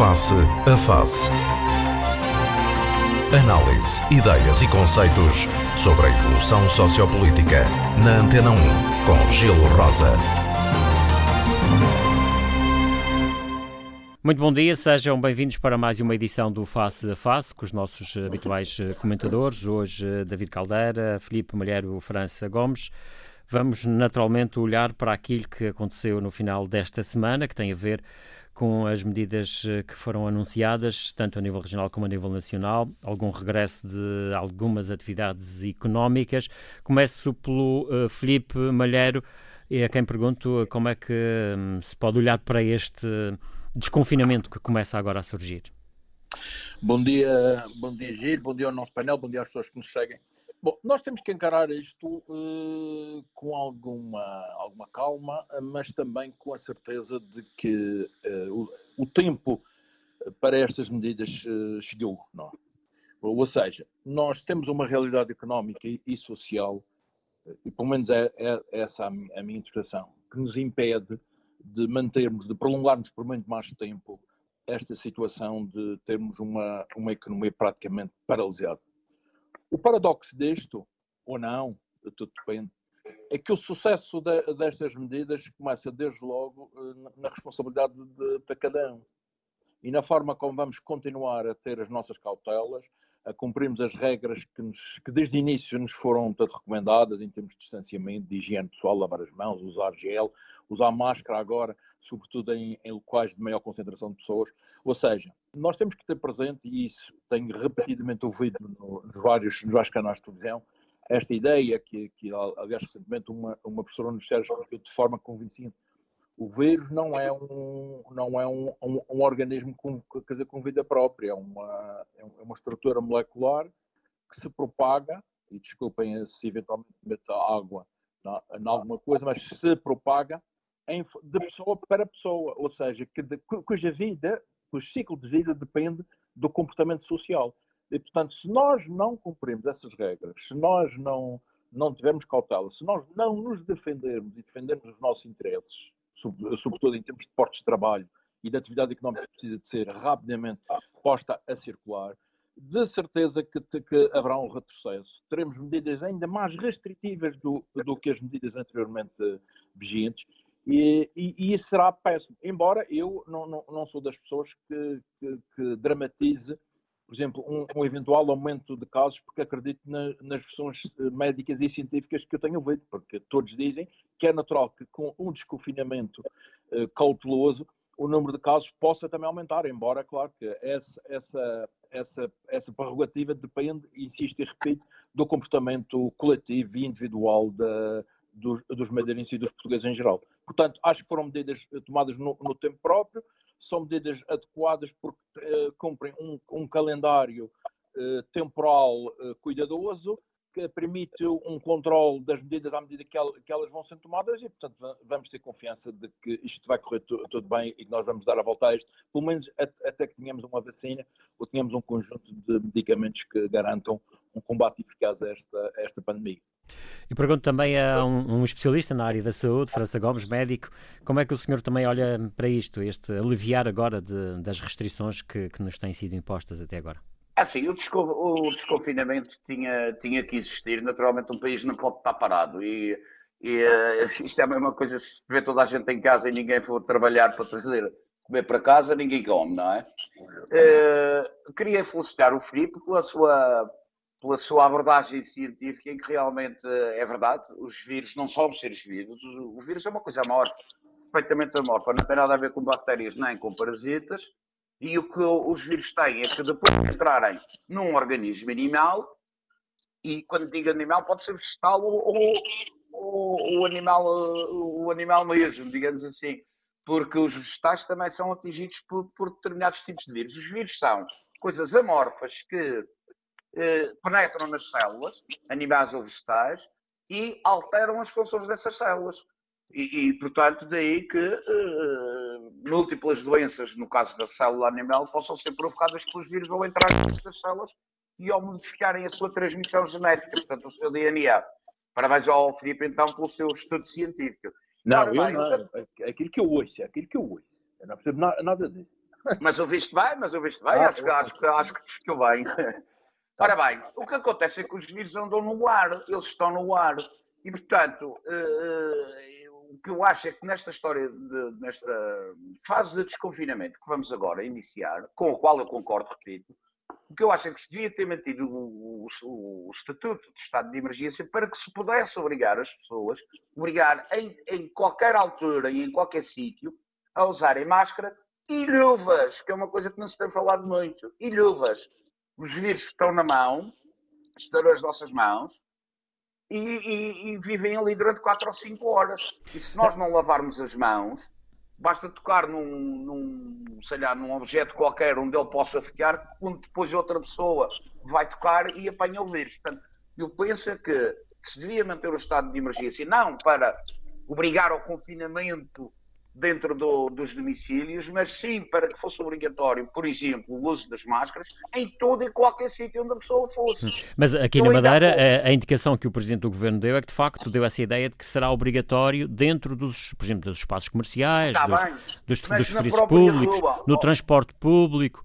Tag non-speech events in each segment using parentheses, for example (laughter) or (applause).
Face a Face. Análise, ideias e conceitos sobre a evolução sociopolítica. Na Antena 1, com Gelo Rosa. Muito bom dia, sejam bem-vindos para mais uma edição do Face a Face com os nossos habituais comentadores. Hoje, David Caldeira, Felipe Malheiro, França Gomes. Vamos naturalmente olhar para aquilo que aconteceu no final desta semana, que tem a ver com as medidas que foram anunciadas, tanto a nível regional como a nível nacional, algum regresso de algumas atividades económicas. Começo pelo uh, Felipe Malheiro, e a quem pergunto como é que um, se pode olhar para este desconfinamento que começa agora a surgir. Bom dia, bom dia Gil, bom dia ao nosso painel, bom dia às pessoas que nos seguem. Bom, nós temos que encarar isto uh, com alguma, alguma calma, mas também com a certeza de que uh, o, o, tempo para estas medidas uh, chegou. Não? Ou seja, nós temos uma realidade económica e, e social, e pelo menos é, é, é essa a minha, a minha interpretação, que nos impede de mantermos, de prolongarmos por muito mais tempo esta situação de termos uma, uma economia praticamente paralisada. O paradoxo disto, ou não, tudo depende, é que o sucesso de, destas medidas começa desde logo eh, na responsabilidade de, de cada um. E na forma como vamos continuar a ter as nossas cautelas, a cumprirmos as regras que, nos, que desde o início nos foram tanto recomendadas em termos de distanciamento, de higiene pessoal, lavar as mãos, usar gel, usar máscara agora, sobretudo em, em locais de maior concentração de pessoas. Ou seja, nós temos que ter presente, e isso tenho repetidamente ouvido no, nos, vários, nos vários canais de televisão, esta ideia que, que aliás, recentemente uma, uma professora universitária explicou de forma convincente. O vírus não é um, não é um, um, um organismo com, quer dizer, com vida própria, é uma, é, é uma estrutura molecular que se propaga, e desculpem se eventualmente meter água em alguma coisa, mas se propaga em, de pessoa para pessoa, ou seja, que de, cuja vida o ciclo de vida depende do comportamento social. E, portanto, se nós não cumprirmos essas regras, se nós não, não tivermos cautela, se nós não nos defendermos e defendermos os nossos interesses, sobretudo em termos de portos de trabalho e da atividade económica que precisa de ser rapidamente posta a circular, de certeza que, que haverá um retrocesso. Teremos medidas ainda mais restritivas do, do que as medidas anteriormente vigentes e, e, e, isso será péssimo. Embora eu não, não, não sou das pessoas que, que, que dramatize, por exemplo, um, um, eventual aumento de casos, porque acredito na, nas versões eh, médicas e científicas que eu tenho ouvido, porque todos dizem que é natural que com um desconfinamento uh, cauteloso o número de casos possa também aumentar, embora, claro, que essa, essa, essa, essa prerrogativa depende, insisto e repito, do comportamento coletivo e individual da, dos madeirenses e dos portugueses em geral. Portanto, acho que foram medidas tomadas no, no tempo próprio, são medidas adequadas porque uh, cumprem um, um calendário uh, temporal uh, cuidadoso, que permite um controle das medidas à medida que, el, que, elas vão sendo tomadas e, portanto, vamos ter confiança de que isto vai correr tudo bem e que nós vamos dar a volta a isto, pelo menos até que tenhamos uma vacina ou tenhamos um conjunto de medicamentos que garantam um combate eficaz a esta, a esta pandemia. E pergunto também a um, um, especialista na área da saúde, França Gomes, médico, como é que o senhor também olha para isto, este aliviar agora de, das restrições que, que, nos têm sido impostas até agora? Assim, o, desco o, desconfinamento tinha, tinha que existir. Naturalmente, um país não pode estar parado. E, e uh, (laughs) isto é a mesma coisa se vê toda a gente em casa e ninguém for trabalhar para trazer comer para casa, ninguém come, não é? Uh, queria felicitar o Filipe pela sua pela sua abordagem científica, em que realmente é verdade, os vírus não são seres vivos, o vírus é uma coisa amorfa, perfeitamente amorfa, não tem nada a ver com bactérias nem com parasitas, e o que os vírus têm é que depois de entrarem num organismo animal, e quando digo animal pode ser vegetal ou, ou, o, animal, o animal mesmo, digamos assim, porque os vegetais também são atingidos por, por determinados tipos de vírus. Os vírus são coisas amorfas que eh, penetram nas células, animais ou vegetais, e alteram as funções dessas células. E, e portanto, daí que eh, múltiplas doenças, no caso da célula animal, possam ser provocadas pelos vírus ao entrar nas células e ao modificarem a sua transmissão genética, portanto, o seu DNA. Parabéns ao Filipe, então, pelo seu estudo científico. Não, eu não, aquilo que eu ouço, aquilo que eu ouço. Eu não percebo nada disso. Mas ouviste bem, mas ouviste bem, ah, acho, que, acho, acho que te ficou bem. Ora bem, o que acontece é que os vírus andam no ar, eles estão no ar. E, portanto, uh, o que eu acho é que nesta história, de, nesta fase de desconfinamento que vamos agora iniciar, com o qual eu concordo, repito, o que eu acho é que se devia ter mantido o, o, o, estatuto de estado de emergência para que se pudesse obrigar as pessoas, obrigar em, em qualquer altura e em qualquer sítio, a usarem máscara e luvas, que é uma coisa que não se tem falado muito. E luvas. Os vírus estão na mão, estão nas nossas mãos, e, e, e, vivem ali durante 4 ou 5 horas. E se nós não lavarmos as mãos, basta tocar num, num, sei lá, num objeto qualquer onde ele possa ficar, onde depois outra pessoa vai tocar e apanha o vírus. Portanto, eu penso que se devia manter o estado de emergência, não para obrigar ao confinamento dentro do, dos domicílios, mas sim para que fosse obrigatório, por exemplo, o uso das máscaras em todo e qualquer sítio onde a pessoa fosse. Hum. Mas aqui então, na Madeira, a, a, indicação que o Presidente do Governo deu é que, de facto, deu essa ideia de que será obrigatório dentro dos, por exemplo, dos espaços comerciais, dos, dos, dos serviços públicos, rua, no oh. transporte público.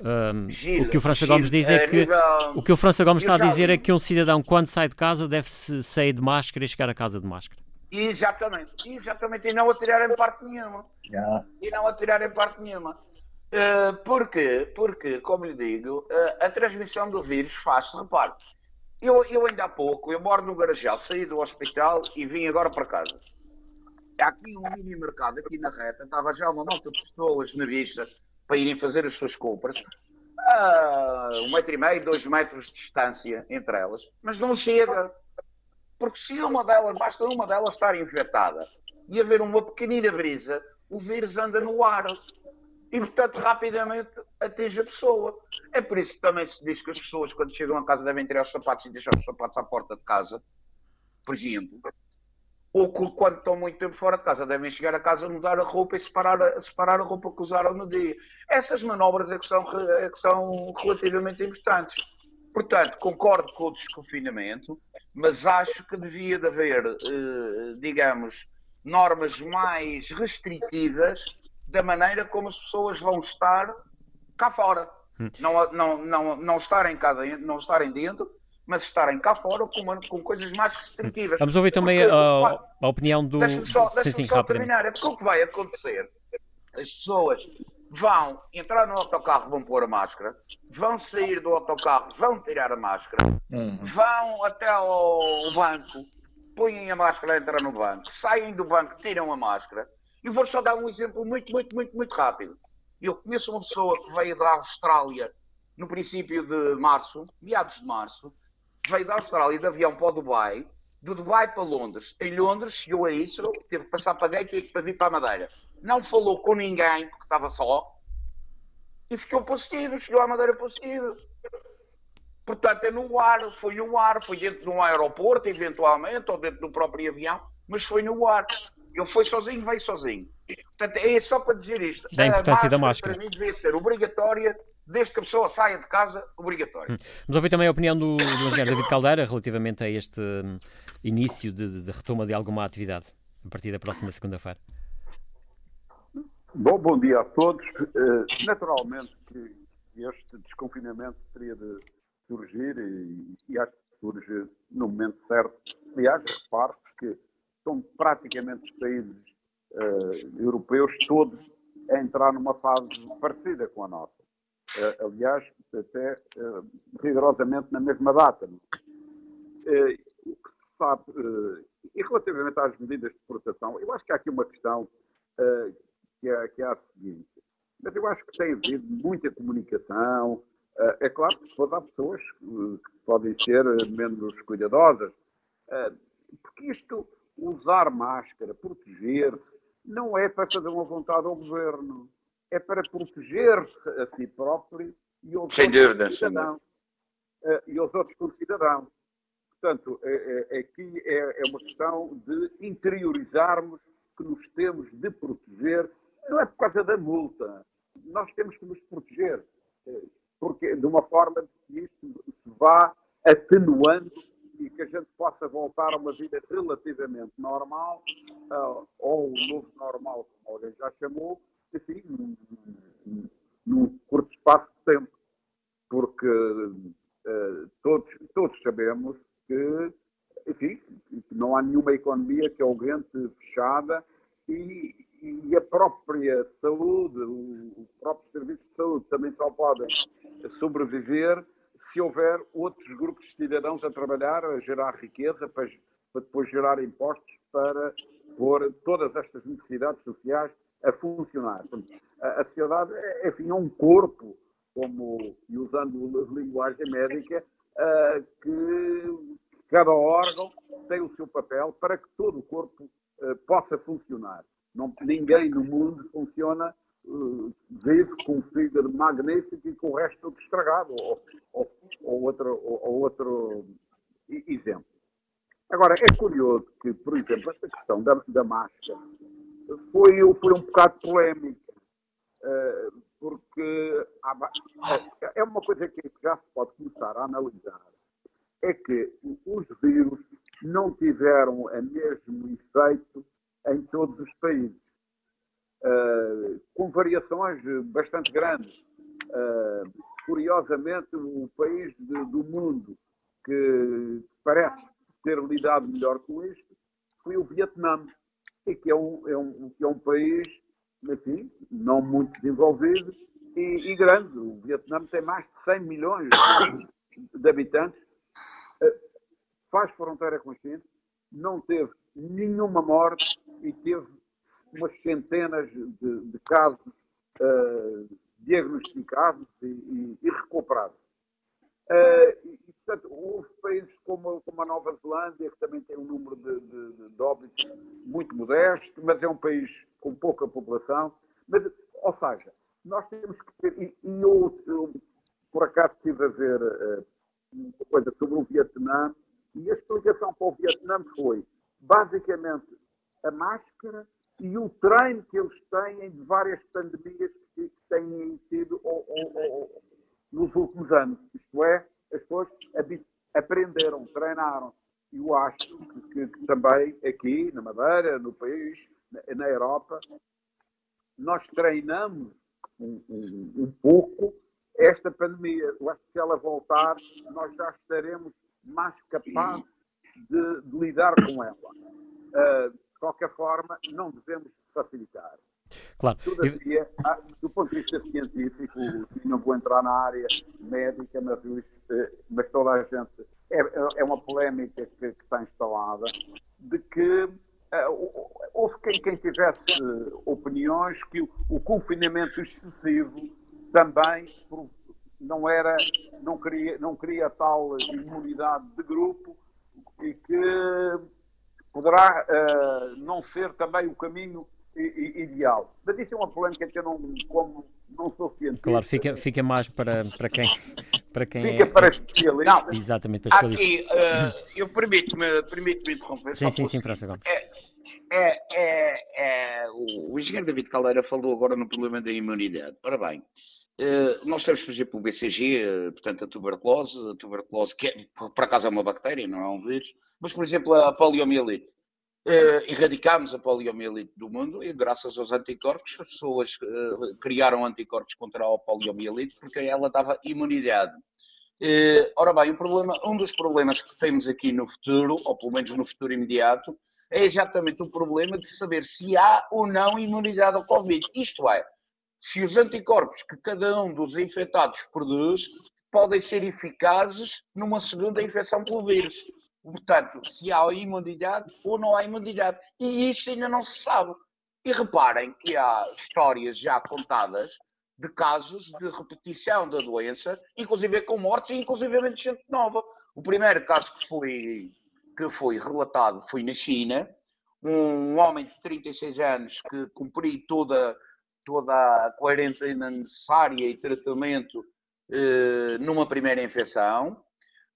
Um, Gil, o que o França Gil, Gomes diz é que nível... o que o França Gomes está a dizer é que um cidadão quando sai de casa deve sair de máscara e chegar a casa de máscara. Exatamente, exatamente, e não atirar em parte nenhuma. Yeah. E não atirar em parte nenhuma. Uh, porquê? Porque, como lhe digo, uh, a transmissão do vírus faz-se, repare, eu, eu ainda há pouco, eu moro no Garajal, saí do hospital e vim agora para casa. Há aqui um mini mercado, aqui na reta, estava já uma nota de pessoas na vista para irem fazer as suas compras. Uh, um metro e meio, dois metros de distância entre elas, mas não chega. Porque se uma delas, basta uma delas estar infectada e haver uma pequenina brisa, o vírus anda no ar. E, portanto, rapidamente atinge a pessoa. É por isso que também se diz que as pessoas, quando chegam a casa, devem tirar os sapatos e deixar os sapatos à porta de casa, por exemplo. Ou que, quando estão muito tempo fora de casa, devem chegar a casa, mudar a roupa e separar, separar a roupa que usaram no dia. Essas manobras é que são, é que são relativamente importantes. Portanto, concordo com o desconfinamento, mas acho que devia de haver, eh, digamos, normas mais restritivas da maneira como as pessoas vão estar cá fora. Hum. Não, não, não, não, estarem cá dentro, não estarem dentro, mas estarem cá fora com, uma, com coisas mais restritivas. Vamos ouvir também porque, a, a, opinião do. Deixa-me só, deixa só terminar. É porque o que vai acontecer? As pessoas vão entrar no autocarro, vão pôr a máscara, vão sair do autocarro, vão tirar a máscara, uhum. vão até ao banco, põem a máscara a entrar no banco, saem do banco, tiram a máscara. E vou só dar um exemplo muito, muito, muito, muito rápido. Eu conheço uma pessoa que veio da Austrália no princípio de março, meados de março, veio da Austrália de avião para o Dubai, do Dubai para Londres. Em Londres chegou a isso, teve que passar para Gateway para vir para a Madeira não falou com ninguém, porque estava só, e ficou positivo, chegou à Madeira positivo. Portanto, é no ar, foi no ar, foi dentro de um aeroporto, eventualmente, ou dentro do próprio avião, mas foi no ar. Ele foi sozinho, veio sozinho. Portanto, é só para dizer isto. Da importância da máscara. Para mim, devia ser obrigatória, desde que a pessoa saia de casa, obrigatória. Hum. Vamos ouvir também a opinião do, do engenheiro David Caldeira relativamente a este hum, início de, de retoma de alguma atividade a partir da próxima segunda-feira. Bom, bom dia a todos. Uh, naturalmente que este desconfinamento teria de surgir e, e acho que surge no momento certo. Aliás, repare que são praticamente os países uh, europeus todos a entrar numa fase parecida com a nossa. Uh, aliás, até rigorosamente na mesma data. o que se sabe, e relativamente às medidas de proteção, eu acho que há aqui uma questão que é, que é a seguinte. Mas eu acho que tem havido muita comunicação. Eh, é claro que depois há pessoas que podem ser menos cuidadosas, eh, porque isto, usar máscara, proteger-se, não é para fazer uma vontade ao governo, é para proteger-se a si próprio e aos sem outros dúvida, cidadãos. Eh, e aos outros cidadãos. Portanto, aqui é, é, é uma questão de interiorizarmos que nos temos de proteger não é por causa da multa. Nós temos que nos proteger, eh, porque de uma forma que isto se vá atenuando e que a gente possa voltar a uma vida relativamente normal, uh, ou o novo normal, como alguém já chamou, enfim, num curto espaço de tempo, porque uh, todos, todos sabemos que, enfim, não há nenhuma economia que aguente fechada e, e a própria saúde, o, próprio serviço de saúde também só podem sobreviver se houver outros grupos de cidadãos a trabalhar, a gerar riqueza, para, para depois gerar impostos para pôr todas estas necessidades sociais a funcionar. A, sociedade é, enfim, é um corpo, como, e usando a linguagem médica, que cada órgão tem o seu papel para que todo o corpo uh, possa funcionar. Não, ninguém no mundo funciona, uh, com um fígado magnífico e com o resto tudo estragado, ou, ou, ou outro, ou, ou outro exemplo. Agora, é curioso que, por exemplo, esta questão da, da máscara foi, foi um bocado polémica, uh, porque há, é, é uma coisa que já se pode começar a analisar, é que os vírus não tiveram o mesmo efeito em todos os países, uh, com variações bastante grandes. Uh, curiosamente, o país de, do mundo que parece ter lidado melhor com isto foi o Vietnã, e que é um, é um, que é um país, enfim, não muito desenvolvido e, e grande. O Vietnã tem mais de 100 milhões de habitantes, eh, faz fronteira com a China, não teve nenhuma morte e teve umas centenas de, de casos uh, diagnosticados e, e, e recuperados. Uh, e, portanto, houve países como, como, a Nova Zelândia, que também tem um número de, de, de óbitos muito modesto, mas é um país com pouca população. Mas, ou seja, nós temos que ter. E, e eu, eu, por acaso, estive a ver uh, uma coisa sobre o Vietnã, e a explicação para o Vietnã foi, basicamente, a máscara e o treino que eles têm de várias pandemias que têm tido ou, ou, ou, nos últimos anos. Isto é, as pessoas aprenderam, treinaram. E eu acho que, que, também aqui, na Madeira, no país, na, na Europa, nós treinamos um, um, um, pouco esta pandemia. Eu acho que se ela voltar, nós já estaremos mais capazes de, de lidar com ela. Uh, qualquer forma, não devemos facilitar. Claro. Todavia, do ponto de vista científico, não vou entrar na área médica, mas, eh, mas toda a gente. É, é uma polémica que, que, está instalada de que uh, houve quem, quem tivesse opiniões que o, o confinamento excessivo também não era, não queria, não queria tal imunidade de grupo e que poderá uh, não ser também o caminho ideal. Mas isso é uma polémica que eu não, como não sou cientista. Claro, fica, fica mais para, para quem, para quem fica é... para especialistas. Não, Exatamente, para especialistas. Aqui, uh, eu permito-me permito interromper. Sim, sim, sim, França Gomes. É, é, é, é, o engenheiro David Caldeira falou agora no problema da imunidade. Ora bem, uh, nós temos, por exemplo, o BCG, portanto, a tuberculose, a tuberculose, que é, por acaso é uma bactéria, não é um vírus, mas, por exemplo, a poliomielite Uh, erradicámos a poliomielite do mundo e graças aos anticorpos as pessoas uh, criaram anticorpos contra a poliomielite porque ela dava imunidade. Uh, ora bem, problema, um dos problemas que temos aqui no futuro, ou pelo menos no futuro imediato, é exatamente o problema de saber se há ou não imunidade ao Covid. Isto é, se os anticorpos que cada um dos infectados produz podem ser eficazes numa segunda infecção pelo vírus. Portanto, se há imunidade ou não há imunidade. E isto ainda não se sabe. E reparem que há histórias já contadas de casos de repetição da doença, inclusive com mortes e inclusive de gente nova. O primeiro caso que foi, que foi relatado foi na China, um homem de 36 anos que cumpriu toda, toda a quarentena necessária e tratamento eh, numa primeira infecção,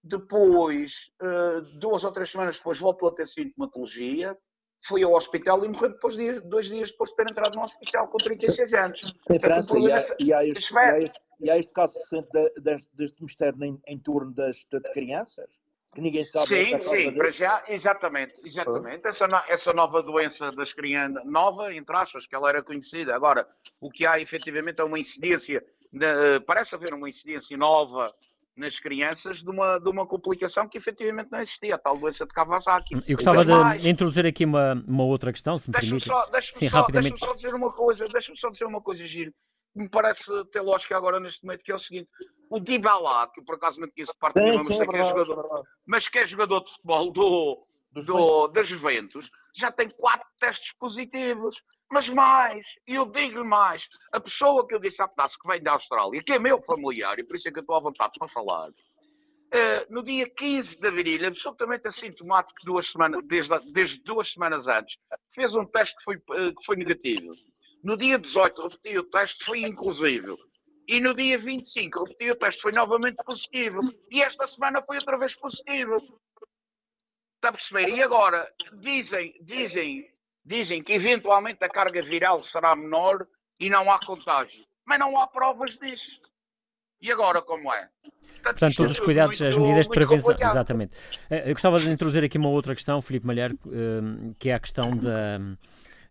depois, uh, duas ou três semanas depois, voltou a ter sintomatologia, foi ao hospital e morreu depois de, dois dias depois de ter entrado no hospital com 36 anos. França, e há, e, há este, e, há este, e há este caso recente de, deste mistério em, em torno das, de crianças? Que ninguém sabe. Sim, sim, para já, exatamente, exatamente. Essa, essa nova doença das crianças, nova, entre aspas, que ela era conhecida. Agora, o que há efetivamente é uma incidência de, parece haver uma incidência nova nas crianças de uma, de uma complicação que efetivamente não existia, a tal doença de Kawasaki. Eu gostava de mais, introduzir aqui uma, uma outra questão, se me deixa permite. Só, deixa-me Sim, só, rapidamente. deixa só dizer uma coisa, deixa-me só dizer uma coisa, Giro, que me parece ter lógica agora neste momento, que é o seguinte, o Dybala, que eu por acaso não conheço de parte nenhuma, mas sei que é jogador, mas que é jogador de futebol do, do, da Juventus, já tem quatro testes positivos. Mas mais, eu digo-lhe mais, a pessoa que eu disse há pedaço que vem da Austrália, que é meu familiar, e por isso é que eu estou à vontade para falar, Uh, no dia 15 de abril, absolutamente assintomático, duas semanas, desde, desde duas semanas antes, fez um teste que foi, uh, que foi negativo. No dia 18, repetiu o teste, foi inclusivo. E no dia 25, repetiu o teste, foi novamente positivo. E esta semana foi outra vez positivo. Está a perceber? E agora, dizem, dizem, dizem que eventualmente a carga viral será menor e não há contágio. Mas não há provas disso. E agora como é? Portanto, Portanto todos os cuidados, muito, as medidas de prevenção. Complicado. Exatamente. Eh, eu gostava de introduzir aqui uma outra questão, Filipe Malher, eh, que é a questão da,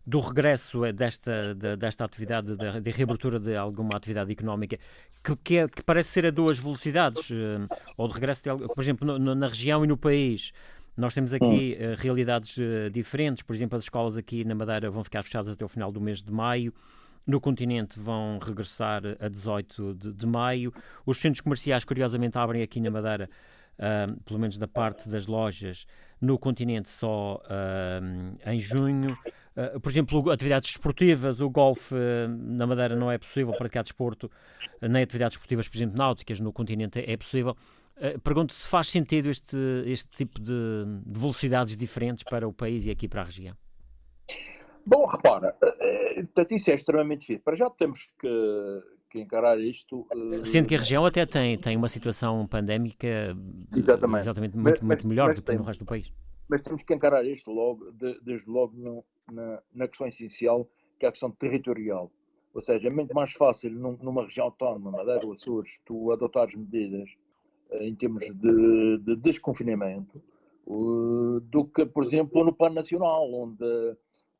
do regresso desta, desta atividade, da, de reabertura de alguma atividade económica, que, que, é, que, parece ser a duas velocidades, eh, ou de regresso, de, por exemplo, no, na região e no país. Nós temos aqui hum. realidades diferentes, por exemplo, as escolas aqui na Madeira vão ficar fechadas até o final do mês de maio no continente vão regressar a 18 de, de maio. Os centros comerciais, curiosamente, abrem aqui na Madeira, uh, pelo menos da parte das lojas, no continente só uh, em junho. Uh, por exemplo, atividades esportivas, o golfe na Madeira não é possível praticar desporto, nem atividades esportivas, por exemplo, náuticas no continente é, é possível. Pergunto se faz sentido este, este tipo de, de velocidades diferentes para o país e aqui para a região. Bom, repara, eh, eh, portanto, isso é extremamente difícil. Para já temos que, que encarar isto. Uh... Sendo que a região até tem, tem uma situação pandémica exatamente, exatamente muito, mas, muito melhor do que no resto do país. Mas temos que encarar isto logo, de, desde logo no, na, na questão essencial, que é a questão territorial. Ou seja, é muito mais fácil num, numa região autónoma, Madeira ou Açores, tu adotares medidas em termos de, de desconfinamento do que, por exemplo, no plano nacional, onde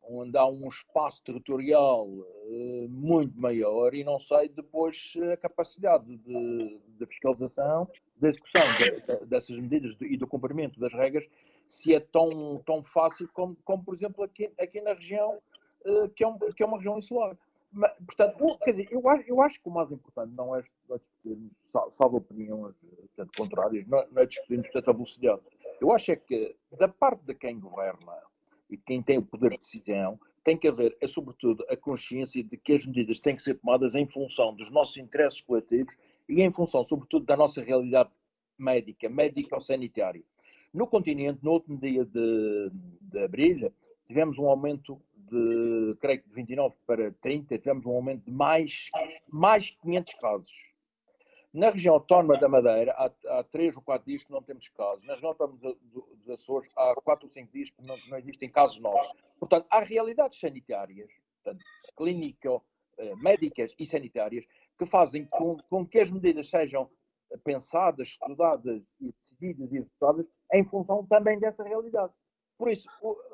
onde há um espaço territorial uh, muito maior e não sei depois a capacidade de, de fiscalização, da execução de, de, dessas medidas e do cumprimento das regras, se é tão, tão fácil como, como por exemplo, aqui, aqui na região, uh, que, é um, que é uma região insular. Mas, portanto, quer dizer, eu, acho, eu acho que o mais importante não é, é discutirmos, salvo opiniões portanto, contrárias, não, não é discutirmos portanto, a velocidade. Eu acho é que, da parte de quem governa, e quem tem o poder de decisão, tem que haver, é, sobretudo, a consciência de que as medidas têm que ser tomadas em função dos nossos interesses coletivos e em função, sobretudo, da nossa realidade médica, médico-sanitária. No continente, no último dia de, de abril, tivemos um aumento de, creio que de 29 para 30, tivemos um aumento de mais, mais 500 casos. Na região autónoma da Madeira, há, há três ou quatro dias que não temos casos. Na região autónoma dos Açores, há quatro ou cinco dias que não, não existem casos novos. Portanto, há realidades sanitárias, portanto, clínico, eh, médicas e sanitárias, que fazem com, com que as medidas sejam pensadas, estudadas e decididas e executadas em função também dessa realidade. Por isso,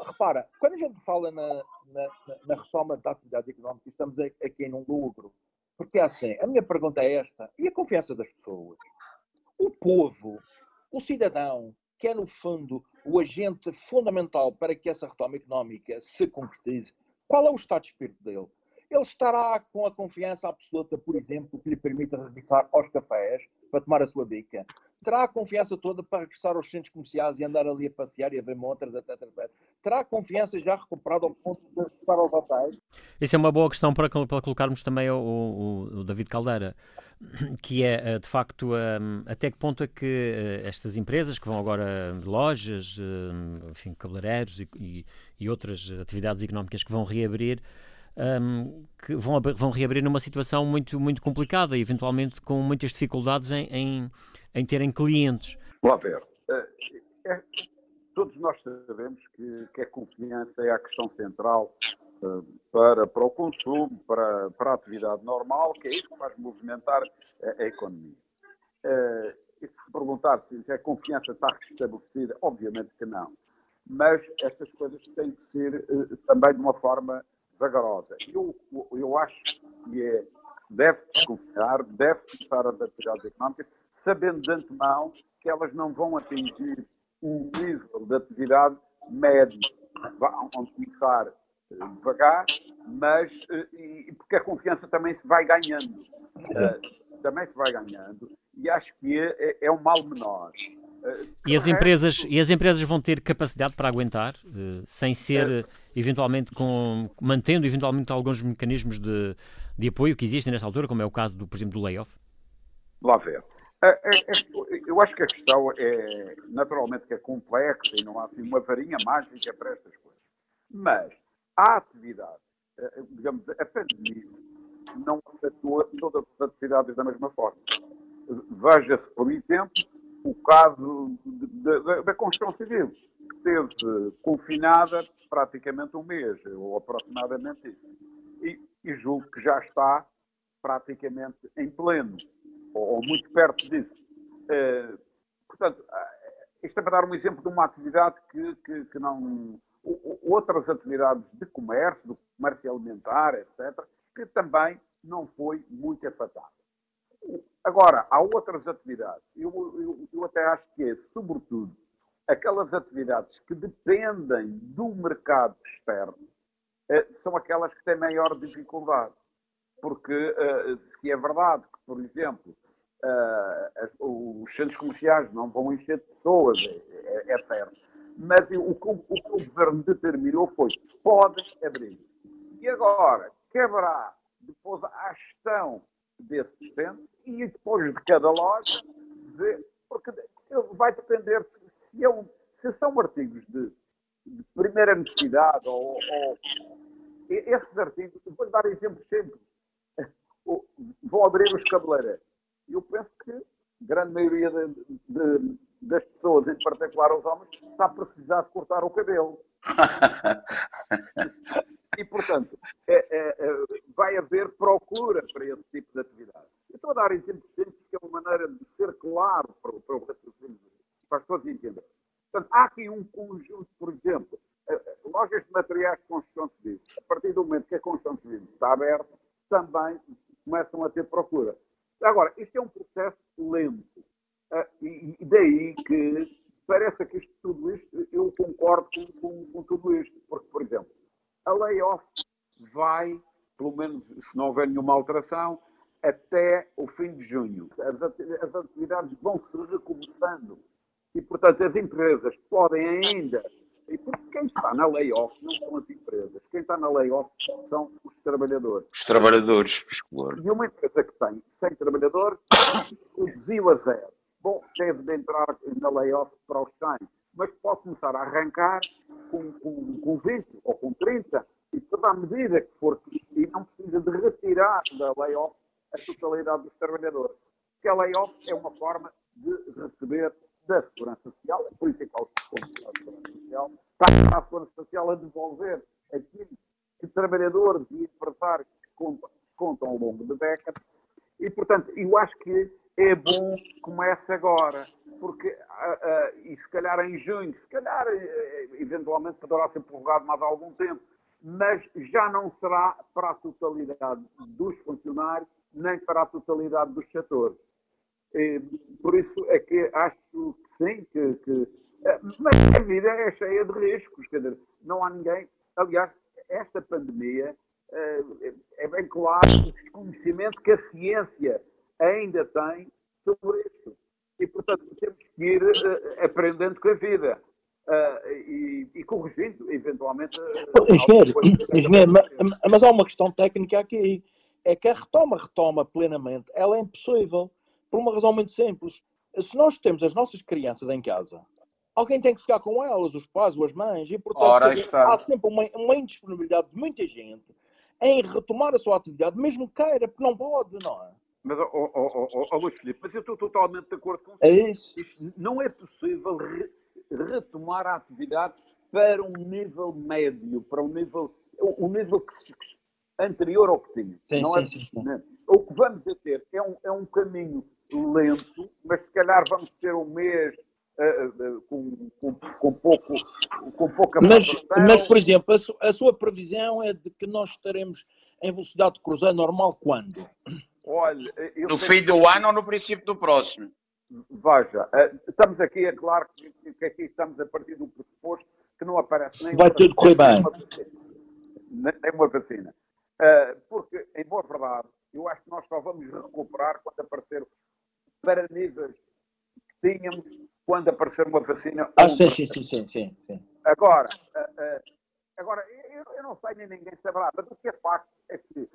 repara, quando a gente fala na, na, na retoma da atividade económica, estamos aqui num lucro porque é assim, a minha pergunta é esta: e a confiança das pessoas? O povo, o cidadão, que é no fundo o agente fundamental para que essa retoma económica se concretize, qual é o estado de espírito dele? Ele estará com a confiança absoluta, por exemplo, que lhe permita regressar aos cafés para tomar a sua bica? Terá a confiança toda para regressar aos centros comerciais e andar ali a passear e a ver montras, etc, etc. Terá a confiança já recuperada ao ponto de regressar aos hotéis? Isso é uma boa questão para, para colocarmos também o, David Caldeira, que é, eh, de facto, um, até que ponto é que uh, estas empresas que vão agora lojas, uh, enfim, cabeleireiros e, e, e outras atividades económicas que vão reabrir, um, que vão, vão reabrir numa situação muito, muito complicada e eventualmente com muitas dificuldades em, em em terem clientes? Lá ver. É, é, todos nós sabemos que, que a confiança é a questão central uh, para, para o consumo, para, para a atividade normal, que é isso que faz movimentar a, a economia. Uh, e se perguntar se a confiança está restabelecida, obviamente que não. Mas estas coisas têm que ser uh, também de uma forma vagarosa. Eu, eu acho que é deve desconfiar, deve começar as atividades económicas, sabendo de antemão que elas não vão atingir um nível de atividade médio. Vão começar eh, devagar, mas eh, e, porque a confiança também se vai ganhando. Uh, também se vai ganhando. E acho que é, é um mal menor. E as, empresas, e as empresas vão ter capacidade para aguentar, sem ser, eventualmente, com, mantendo eventualmente alguns mecanismos de, de apoio que existem nesta altura, como é o caso, do, por exemplo, do layoff? Lá ver. Eu acho que a questão é, naturalmente, que é complexa e não há assim, uma varinha mágica para estas coisas. Mas a atividade, digamos, a pandemia não afetou todas as atividades da mesma forma. Veja-se, por exemplo, o caso da construção civil, que esteve confinada praticamente um mês, ou aproximadamente isso. E, e julgo que já está praticamente em pleno, ou, ou muito perto disso. Uh, portanto, uh, isto é para dar um exemplo de uma atividade que, que, que não. Outras atividades de comércio, do comércio alimentar, etc., que também não foi muito afetada. Agora, há outras atividades. Eu, eu, eu até acho que é, sobretudo, aquelas atividades que dependem do mercado externo eh, são aquelas que têm maior dificuldade. Porque eh, se é verdade por exemplo, eh, os centros comerciais não vão encher de pessoas, é, é, é certo. Mas o, o, o, que o governo determinou foi: podem abrir. E agora, quebrar depois a gestão desses centros e depois de cada loja, de, porque vai depender se, eu, se são artigos de, de primeira necessidade ou, ou, esses artigos, vou dar exemplos simples. Vão abrir os cabeleireiros. Eu penso que a grande maioria de, de, das pessoas, em particular os homens, está a precisar de cortar o cabelo. (laughs) e, portanto, é, é, é, vai haver procura para esse tipo de atividade. Eu estou a dar exemplos simples, que é uma maneira de ser claro para, para para as pessoas entenderem. Portanto, há aqui um conjunto, por exemplo, eh, eh, lojas de materiais de construção civil. A partir do momento que a construção civil está aberta, também começam a ter procura. Agora, isto é um processo lento. Uh, e, daí que parece que isto, tudo isto, eu concordo com, com, com tudo isto. Porque, por exemplo, a layoff vai, pelo menos se não houver nenhuma alteração, até o fim de junho. As atividades vão se recomeçando. E, portanto, as empresas podem ainda. E porque quem está na layoff não são as empresas. Quem está na layoff são os trabalhadores. Os trabalhadores, claro. E uma empresa que tem 100 trabalhadores reduziu a zero. Bom, deve de entrar na layoff para os 100 mas pode começar a arrancar com, com, com 20 ou com 30 e toda a medida que for e não precisa de retirar da layoff a totalidade dos trabalhadores. Porque a layoff é uma forma de receber da Segurança Social, a principal responsabilidade da Segurança Social, está a Segurança Social a devolver aquilo que trabalhadores e empresários contam, contam ao longo de décadas. E, portanto, eu acho que é bom que comece agora porque, uh, uh, e se calhar em junho, se calhar uh, eventualmente poderá ser prorrogado mais algum tempo, mas já não será para a totalidade dos funcionários, nem para a totalidade dos setores. E, por isso é que acho que sim, que, que mas a vida é cheia de riscos, quer dizer, não há ninguém. Aliás, esta pandemia é bem claro o desconhecimento que a ciência ainda tem sobre isso e, portanto, temos que ir aprendendo com a vida. Uh, e, e, corrigindo, eventualmente. Uh, engenheiro, engenheiro mas, mas, há uma questão técnica aqui. É que a retoma, retoma plenamente, ela é impossível. Por uma razão muito simples. Se nós temos as nossas crianças em casa, alguém tem que ficar com elas, os pais ou as mães, e portanto Ora, há sempre uma, uma indisponibilidade de muita gente em retomar a sua atividade, mesmo queira, porque não pode, não é? Mas, oh, oh, oh, oh, Luís Filipe, mas eu estou totalmente de acordo com você. É isso. Isto não é possível re retomar a atividade para um nível médio, para um nível, um nível que, anterior ao que tinha. Sim, não sim, é, sim, sim. O que vamos a ter é um, é um caminho lento, mas se calhar vamos ter um mês, com, com, com, pouco, com pouca mas, mas, por exemplo, a, su, a, sua previsão é de que nós estaremos em velocidade de cruzeiro normal quando? Olha, no fim do ano ou no princípio do próximo? Veja, estamos aqui, é claro que, que aqui estamos a partir do pressuposto que não aparece nem Vai tudo correr bem. Nem uma vacina. Uh, porque, em boa verdade, eu acho que nós só vamos recuperar quando aparecer para níveis que tínhamos quando aparecer uma vacina. Ah, sim, sim, sim, sim, sim. Agora, uh, uh, agora eu, eu, não sei nem ninguém saberá, mas o que é facto é que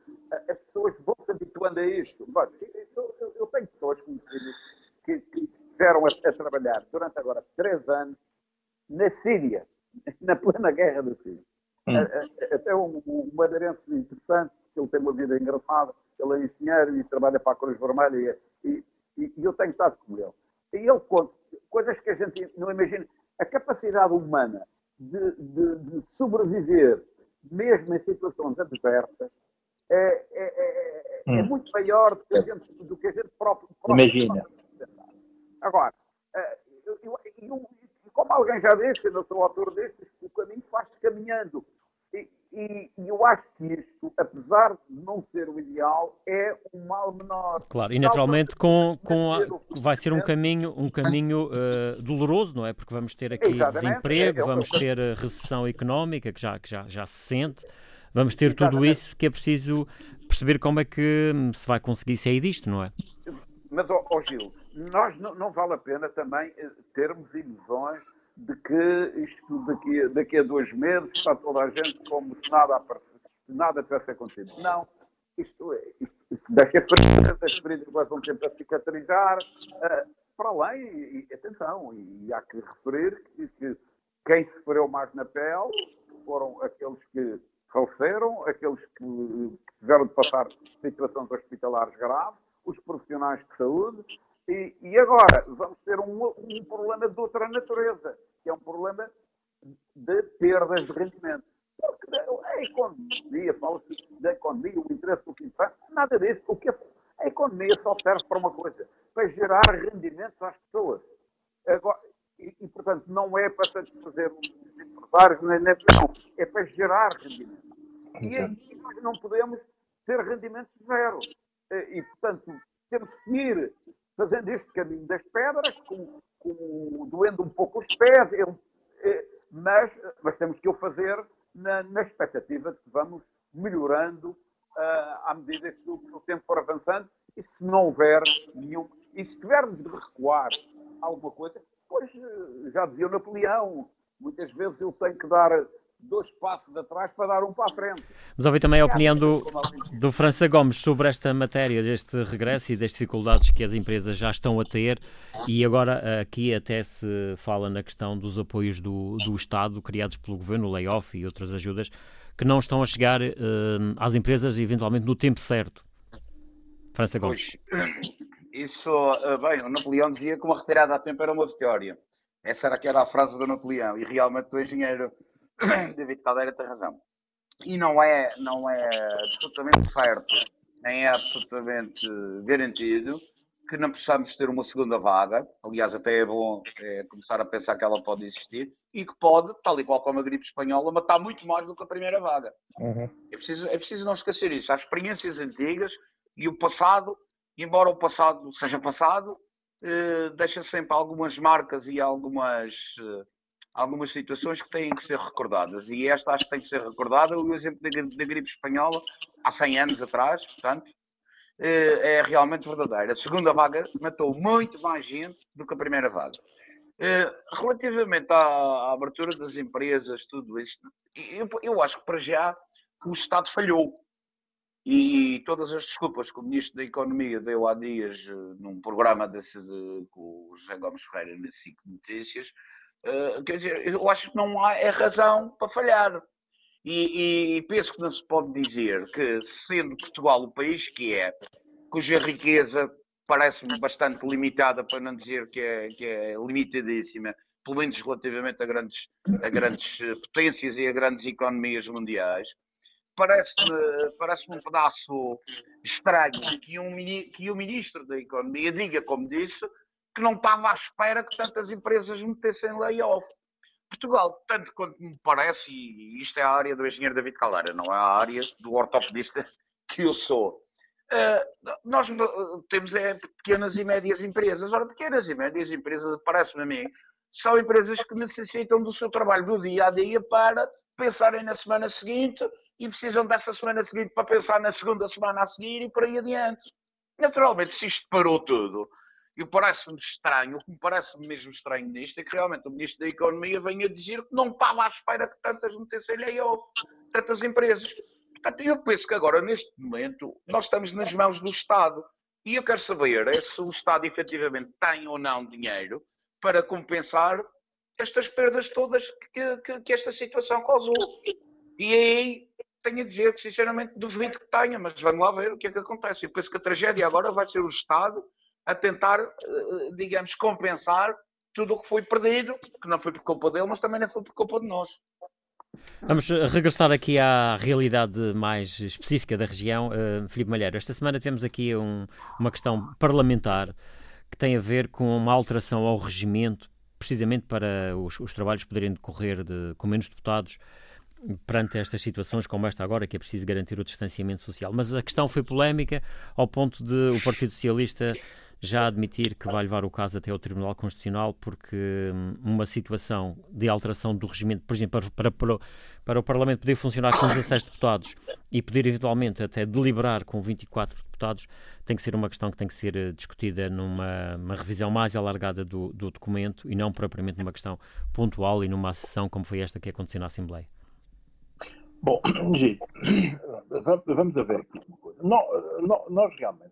as pessoas vão se habituando a isto. Mas, eu, eu, eu, tenho pessoas conhecidas que, que estiveram a, a trabalhar durante agora três anos na Síria, (laughs) na plena guerra da Síria. Hum. Até um, um madeirense interessante, ele tem uma vida engraçada, ele é engenheiro e trabalha para a Cruz Vermelha e, e, e eu tenho estado com ele. E ele conta coisas que a gente não imagina. A capacidade humana de, de, de sobreviver, mesmo em situações adversas, é, é, é, é hum. muito maior do que a gente, do que a gente próprio, próprio Imagina. Agora, eh, eu, eu, eu, como alguém já disse, eu sou autor destes, o caminho faz-se caminhando. E, e, e, eu acho que isto, apesar de não ser o ideal, é um mal menor. Claro, e naturalmente com, com a, vai ser um caminho, um caminho uh, doloroso, não é? Porque vamos ter aqui Exatamente. desemprego, é, é vamos ter eh, recessão económica, que já, que já, já se sente, vamos ter Exatamente. tudo isso que é preciso perceber como é que hum, se vai conseguir sair disto, não é? Mas, ó, oh, Gil, nós não, não, vale a pena também eh, termos ilusões de que isto daqui, daqui a dois meses está toda a gente como se nada, nada tivesse acontecido. Não. Isto, é, isto daqui a feridas, as feridas levam tempo a cicatrizar. Uh, para além, e, atenção, e, há que referir que, que quem sofreu mais na pele foram aqueles que faleceram, aqueles que tiveram de passar situações hospitalares graves, os profissionais de saúde, e, e agora vamos ter um, um, problema de outra natureza, que é um problema de perdas de rendimento. Porque a economia, fala-se da economia, o interesse do que faz, nada disso. O que a economia só serve para uma coisa, para gerar rendimentos às pessoas. Agora, e, e, portanto, não é para satisfazer os empresários, nem, nem, não, é para gerar rendimentos. E, nós não podemos ter rendimentos zero. E, portanto, temos que ir fazendo este caminho das pedras, com, com, doendo um pouco os pés, eu, é, mas, mas temos que o fazer na, na, expectativa de que vamos melhorando uh, à medida que o, o, tempo for avançando e se não houver nenhum. E se tivermos de recuar alguma coisa, pois já dizia o Napoleão, muitas vezes eu tenho que dar dois passos atrás para dar um para a frente. Mas ouvi também a opinião do, do França Gomes sobre esta matéria, deste regresso e das dificuldades que as empresas já estão a ter e agora aqui até se fala na questão dos apoios do, do Estado criados pelo Governo, o layoff e outras ajudas, que não estão a chegar uh, às empresas eventualmente no tempo certo. França Gomes. Pois, isso, eh, bem, o Napoleão dizia que uma retirada a tempo era uma vitória. Essa era que era a frase do Napoleão. E realmente o engenheiro (coughs) David Caldeira tem razão. E não é, não é absolutamente certo, nem é absolutamente garantido que não possamos ter uma segunda vaga. Aliás, até é bom é, começar a pensar que ela pode existir e que pode, tal e qual como a gripe espanhola, matar muito mais do que a primeira vaga. Uhum. É, preciso, é preciso não esquecer isso. Há experiências antigas e o passado, embora o passado seja passado, eh, deixa sempre algumas marcas e algumas. Algumas situações que têm que ser recordadas. E esta acho que tem que ser recordada. O exemplo da, da gripe espanhola, há 100 anos atrás, portanto, eh, é realmente verdadeiro. A segunda vaga matou muito mais gente do que a primeira vaga. Eh, relativamente à, à abertura das empresas, tudo isso, eu, eu acho que para já o Estado falhou. E todas as desculpas que o Ministro da Economia deu há dias eh, num programa desse, de, com o José Gomes Ferreira na SIC Notícias, Uh, quer dizer, eu acho que não há é razão para falhar. E, e, penso que não se pode dizer que, sendo Portugal o país que é, cuja riqueza parece-me bastante limitada, para não dizer que é, que é limitadíssima, pelo menos relativamente a grandes, a grandes potências e a grandes economias mundiais, parece-me parece um pedaço estranho que um, que Ministro da Economia diga, como disse, que não estava à espera que tantas empresas metessem layoff. Portugal, tanto quanto me parece, e isto é a área do engenheiro David Caldeira, não é a área do ortopedista (laughs) que eu sou. Uh, nós temos é, pequenas e médias empresas. Ora, pequenas e médias empresas, parece-me a mim, são empresas que necessitam do seu trabalho do dia a dia para pensarem na semana seguinte e precisam dessa semana seguinte para pensar na segunda semana a seguir e por aí adiante. Naturalmente, se isto parou tudo, e parece-me estranho, o que me parece mesmo estranho nisto é que realmente o Ministro da Economia venha dizer que não estava à espera que tantas metessem layoff, tantas empresas. Portanto, eu penso que agora, neste momento, nós estamos nas mãos do Estado. E eu quero saber é se o Estado efetivamente tem ou não dinheiro para compensar estas perdas todas que, que, que esta situação causou. E aí tenho a dizer que, sinceramente, duvido que tenha, mas vamos lá ver o que é que acontece. Eu penso que a tragédia agora vai ser o Estado a tentar, eh, digamos, compensar tudo o que foi perdido, que não foi por culpa dele, mas também não foi por culpa de nós. Vamos regressar aqui à realidade mais específica da região. Uh, Filipe Malheiro, esta semana tivemos aqui um, uma questão parlamentar que tem a ver com uma alteração ao regimento, precisamente para os, os trabalhos poderem decorrer de, com menos deputados perante estas situações como esta agora, que é preciso garantir o distanciamento social. Mas a questão foi polémica ao ponto de o Partido Socialista já admitir que vai levar o caso até ao Tribunal Constitucional porque hum, uma situação de alteração do regimento, por exemplo, para, para, para o Parlamento poder funcionar com 16 deputados e poder eventualmente até deliberar com 24 deputados, tem que ser uma questão que tem que ser eh, discutida numa revisão mais alargada do, do documento e não propriamente numa questão pontual e numa sessão como foi esta que aconteceu na Assembleia. Bom, Gil, vamos a ver aqui uma coisa. Nós, realmente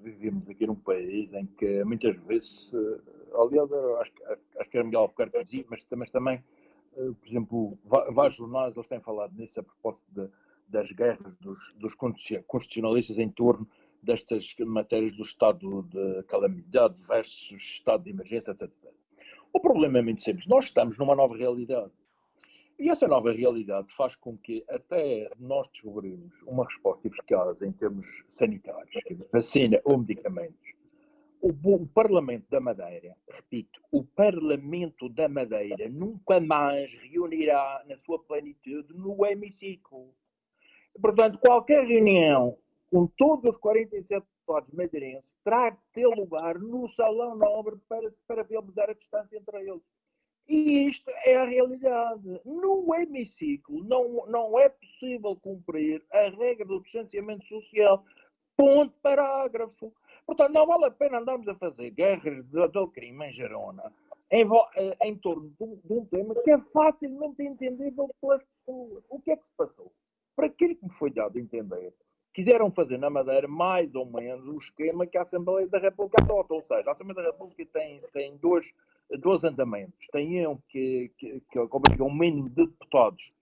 vivemos aqui num país em que muitas vezes, eh, aliás, acho, acho que era Miguel Albuquerque que dizia, mas, mas também, eh, por exemplo, vários jornais eles têm falado nisso a propósito de, das guerras dos, dos constitucionalistas em torno destas matérias do estado de calamidade versus estado de emergência, etc. O problema é muito simples. Nós estamos numa nova realidade e essa nova realidade faz com que até nós descobrirmos uma resposta eficaz em termos sanitários, vacina ou medicamentos, o, o, Parlamento da Madeira, repito, o Parlamento da Madeira nunca mais reunirá na sua plenitude no hemiciclo. Portanto, qualquer reunião com todos os 47 deputados madeirenses terá que ter lugar no Salão Nobre para, para viabilizar a distância entre eles. E isto é a realidade. No hemiciclo não, não é possível cumprir a regra do distanciamento social. Ponto parágrafo. Portanto, não vale a pena andarmos a fazer guerras de, de crime em Gerona em, eh, em torno de um, de um, tema que é facilmente entendível pelas pessoas. O que é que se passou? Para aquilo que me foi dado a entender, quiseram fazer na Madeira mais ou menos o esquema que a Assembleia da República adota. Ou seja, a Assembleia da República tem, tem dois, dois andamentos. Tem um que, que, que obriga um mínimo de deputados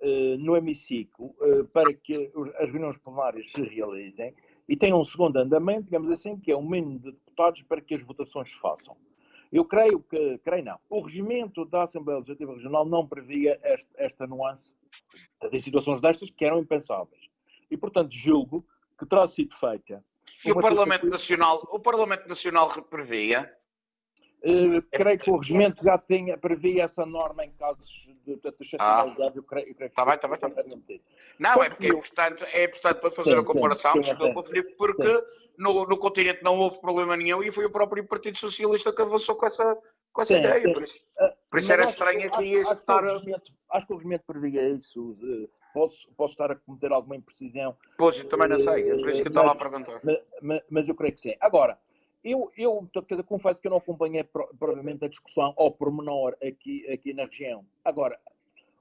uh, no hemiciclo uh, para que as reuniões plenárias se realizem. E tem um segundo andamento, digamos assim, que é um mínimo de deputados para que as votações se façam. Eu creio que, creio não, o regimento da Assembleia Legislativa Regional não previa esta, esta nuance de situações destas que eram impensáveis e, portanto, julgo que terá sido feita. E o Parlamento, Nacional, o Parlamento Nacional previa? Uh, creio que o regimento já tinha, previa essa norma em casos de, de excepcionalidade. Ah. Eu creio, eu creio tá bem, tá bem, tá bem. Não, Só é porque é, importante, é importante para fazer sim, a comparação, sim, desculpa, Filipe, porque no, no continente não houve problema nenhum e foi o próprio Partido Socialista que avançou com essa, com essa ideia. Por isso, uh, por isso era estranho aqui estar. Acho que o regimento previa isso. Posso, posso estar a cometer alguma imprecisão. Pois, eu também não sei, é por isso que eu estava a perguntar. Mas, mas, eu creio que sim. Agora, eu, eu confesso que eu não acompanhei provavelmente a discussão ao pormenor aqui, aqui na região. Agora,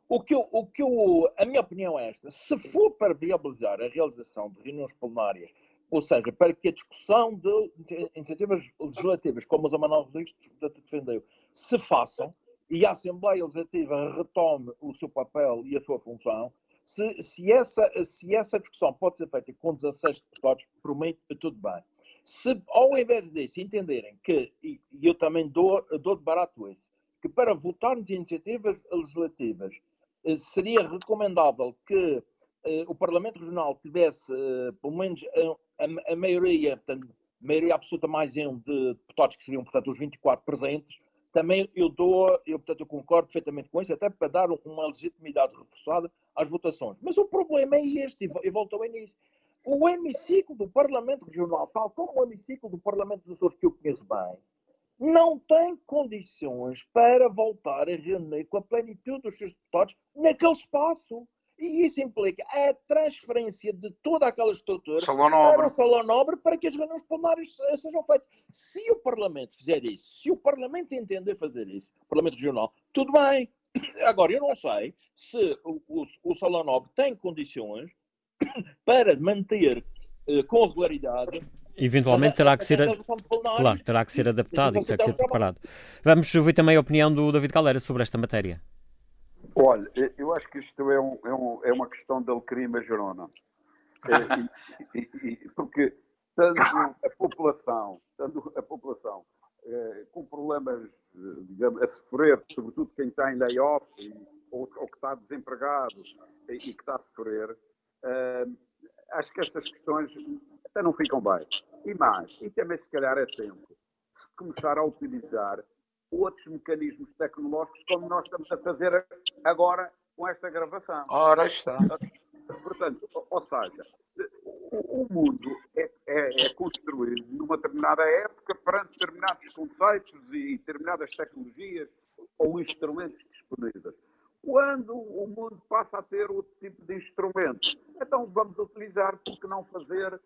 o que, eu, o que eu, a minha opinião é esta: se for para viabilizar a realização de reuniões plenárias, ou seja, para que a discussão de, iniciativas legislativas, como a Manuel Rodrigues defendeu, se façam e a Assembleia Legislativa retome o seu papel e a sua função, se, se, essa, se essa discussão pode ser feita com 16 deputados, prometo, tudo bem. Se, ao invés disso, entenderem que, e, e eu também dou, dou de barato isso, que para votarmos iniciativas legislativas eh, seria recomendável que eh, o Parlamento Regional tivesse, eh, pelo menos, a, a, maioria, portanto, maioria absoluta mais um de deputados que seriam, portanto, os 24 presentes, também eu dou, eu, portanto, eu concordo perfeitamente com isso, até para dar uma legitimidade reforçada às votações. Mas o problema é este, e volto ao início. O hemiciclo do Parlamento Regional, tal como o hemiciclo do Parlamento dos Açores, que eu conheço bem, não tem condições para voltar a reunir com a plenitude dos seus deputados naquele espaço. E isso implica a transferência de toda aquela estrutura para o Salão Nobre para que as reuniões plenárias sejam feitas. Se o Parlamento fizer isso, se o Parlamento entender fazer isso, o Parlamento Regional, tudo bem. (coughs) Agora, eu não sei se o, o, o Salão Nobre tem condições (coughs) para manter uh, com regularidade Eventualmente terá que ser, claro, terá que ser adaptado e terá que ser preparado. Vamos ouvir também a opinião do David Caldeira sobre esta matéria. Olha, eu acho que isto é, um, é, um, é uma questão de alecrim majorona. (laughs) É, e, e, porque tanto a população, tanto a população eh, com problemas, digamos, a sofrer, sobretudo quem está em layoff ou, ou, que está desempregado e, e que está a sofrer, eh, acho que estas questões até não ficam bem. E mais, e também se calhar é tempo de começar a utilizar outros mecanismos tecnológicos como nós estamos a fazer agora com esta gravação. Ora está. Portanto, ou seja, o mundo é, é, é, construído numa determinada época perante determinados conceitos e determinadas tecnologias ou instrumentos disponíveis. Quando o mundo passa a ter outro tipo de instrumentos, então vamos utilizar, porque não fazer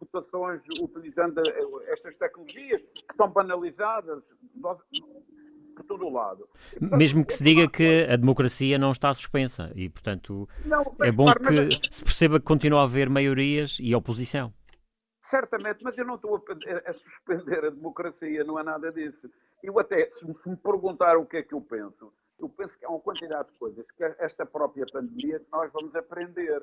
votações utilizando eh, estas tecnologias que estão banalizadas por todo o lado. Mesmo que se diga que a democracia não está suspensa e, portanto, não, é bom que se perceba que continua a haver maiorias e oposição. Certamente, mas eu não estou a, a suspender a democracia, não é nada disso. Eu até, se me perguntar o que é que eu penso, eu penso que há uma quantidade de coisas que esta própria pandemia nós vamos aprender,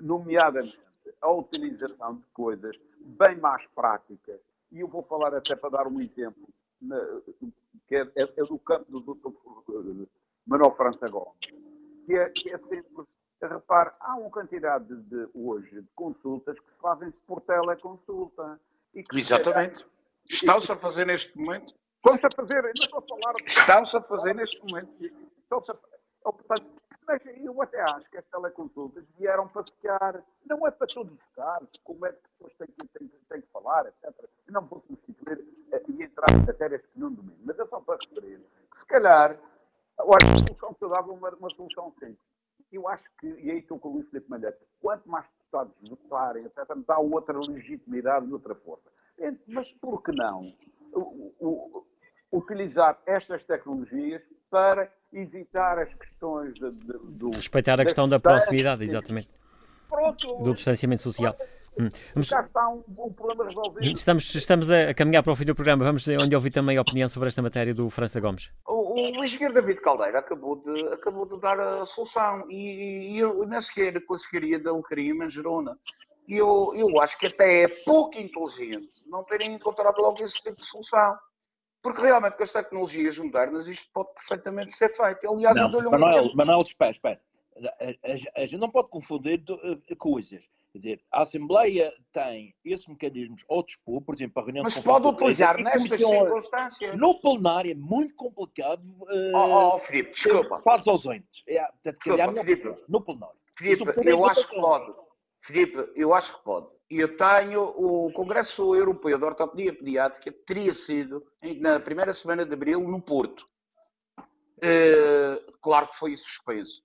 nomeadamente a utilização de coisas bem mais práticas. E eu vou falar até para dar um exemplo, que é, é, é do campo do Dr. Manuel França Gomes, que é, que é sempre. Repare, há uma quantidade de, de, hoje de consultas que se fazem por teleconsulta. Exatamente. Estão-se a fazer neste momento. Estão-se a fazer, ainda estou a falar. Estão-se a fazer neste momento. Estão-se a, portanto, mas eu até acho que as teleconsultas vieram para ficar, não é para todos os casos, como é que pessoas têm que, têm, que falar, etc. Eu não vou substituir uh, e entrar em matérias que não domino, mas é só para referir que, se calhar, olha, a solução que eu dava uma, uma solução simples. Eu acho que, e aí estou com o Luís Felipe Malheiro, quanto mais deputados votarem, etc., dá outra legitimidade e outra força. Mas por que não o, o, utilizar estas tecnologias para evitar as questões de, de, do. Respeitar a questão da proximidade, exatamente. Pronto. Do distanciamento social. Hum. Vamos... Já está um, um, problema resolvido. Estamos, estamos a caminhar para o fim do programa. Vamos onde ouvir também a opinião sobre esta matéria do França Gomes. O, o engenheiro David Caldeira acabou de, acabou de dar a solução e, e eu nem sequer classificaria de alecrim manjerona. E eu, eu acho que até é pouco inteligente não terem encontrado logo esse tipo de solução. Porque realmente com as tecnologias modernas isto pode perfeitamente ser feito. Aliás, não, eu dou-lhe um Manuel, exemplo. Manuel, espera, espera. A, gente não pode confundir uh, coisas. Quer dizer, a Assembleia tem esses mecanismos ao dispor, por exemplo, a reunião Mas pode utilizar nestas circunstâncias. No plenário é muito complicado. Uh, oh, oh, Filipe, desculpa. Quase ausentes. É, portanto, desculpa, Filipe. No plenário. Filipe, eu acho que pode. Filipe, eu acho que pode eu tenho o Congresso Europeu de Ortopedia Pediátrica teria sido na primeira semana de abril no Porto. Uh, claro que foi suspenso.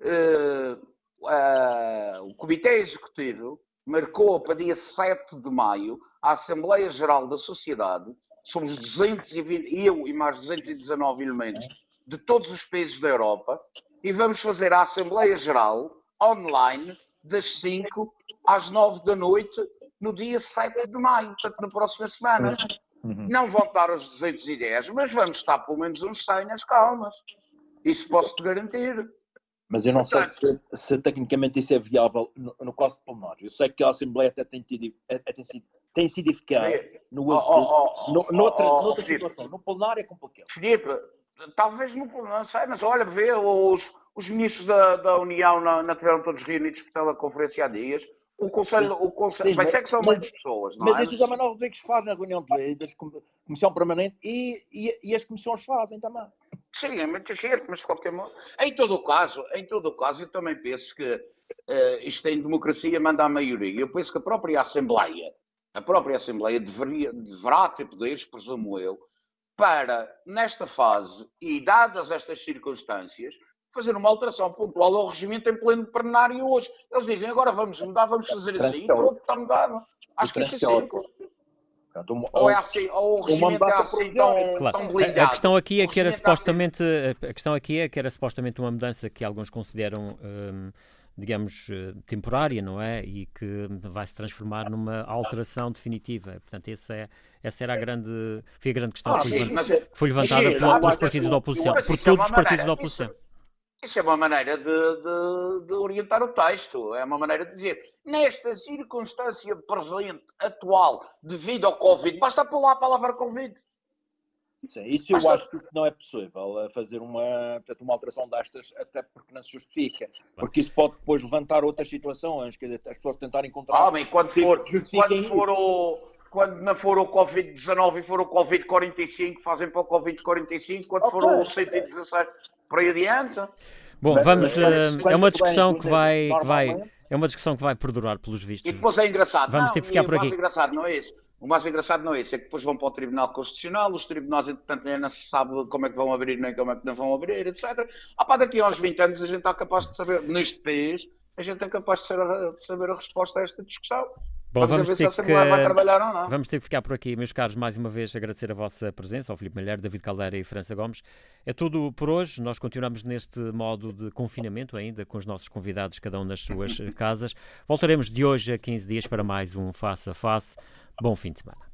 Uh, uh, o Comitê Executivo marcou para dia 7 de maio a Assembleia Geral da Sociedade, somos 220, eu e mais 219 elementos de todos os países da Europa, e vamos fazer a Assembleia Geral online das 5 às 9 da noite, no dia 7 de maio, portanto, na próxima semana. Uhum. Não vão estar os 210, mas vamos estar pelo menos uns 100 nas calmas. Isso posso-te garantir. Mas eu não portanto, sei se, se, tecnicamente isso é viável no, no caso de Palmar. Eu sei que a Assembleia até tem, tido, até tem sido, tem sido eficaz no uso oh, oh, oh, no, noutra, oh, noutra situação. No plenário é complicado. Filipe, talvez no não sei, mas olha, vê os, os ministros da, da União não, não tiveram todos reunidos por teleconferência há dias. o Conselho, o conselho Sim, vai ser que são muitas pessoas, não mas é? Mas isso o Manuel Rodrigues faz na reunião de, da Comissão Permanente e, e, e, as comissões fazem também. Sim, é muita gente, mas de qualquer modo. Em todo o caso, em todo o caso, eu também penso que uh, isto em democracia manda a maioria. Eu penso que a própria Assembleia, a própria Assembleia deveria, deverá ter poderes, presumo eu, para, nesta fase e dadas estas circunstâncias, fazer uma alteração pontual ao regimento em pleno plenário hoje. Eles dizem, agora vamos mudar, vamos fazer assim, pronto, está mudado. Acho que isso é simples. Ou é assim, ou o regimento é assim tão, claro. tão blindado. A questão aqui é que era supostamente, assim. a questão aqui é que era supostamente uma mudança que alguns consideram hum, digamos, eh, temporária, não é? E que vai se transformar numa alteração definitiva. Portanto, essa, é, essa era a grande, foi a grande questão ah, que, sim, foi, que foi levantada sim, pelos partidos da oposição, por todos os partidos da oposição. Isso, é uma maneira de, de, de, orientar o texto, é uma maneira de dizer, nesta circunstância presente, atual, devido ao Covid, basta pôr lá a palavra Covid. Sim, isso eu acho que isso não é possível, eh, fazer uma, portanto, uma alteração destas, até porque não se justifica. Porque isso pode depois levantar outras situações, quer dizer, as pessoas tentarem encontrar. Ah, bem, quando for, quando for o, quando não for o Covid-19 e for o Covid-45, fazem para o Covid-45, quando okay. for o 116 por aí adiante. Bom, vamos. Mas, uh, é uma discussão que vai, que vai. É uma discussão que vai perdurar, pelos vistos. E depois é engraçado. Vamos não, ter que ficar por aqui. É engraçado, não é isso? O mais engraçado não é isso, é que depois vão para o Tribunal Constitucional, os tribunais, entretanto, nem não se sabe como é que vão abrir, nem como é que não vão abrir, etc. Ah, pá, daqui a uns 20 anos a gente está capaz de saber, neste país, a gente é capaz de, ser, de saber a resposta a esta discussão. Bom, vamos, ter que, vamos ter que ficar por aqui, meus caros, mais uma vez agradecer a vossa presença, ao Filipe Malheiro, David Caldeira e França Gomes. É tudo por hoje, nós continuamos neste modo de confinamento ainda, com os nossos convidados, cada um nas suas (laughs) casas. Voltaremos de hoje a 15 dias para mais um Face a Face. Bom fim de semana.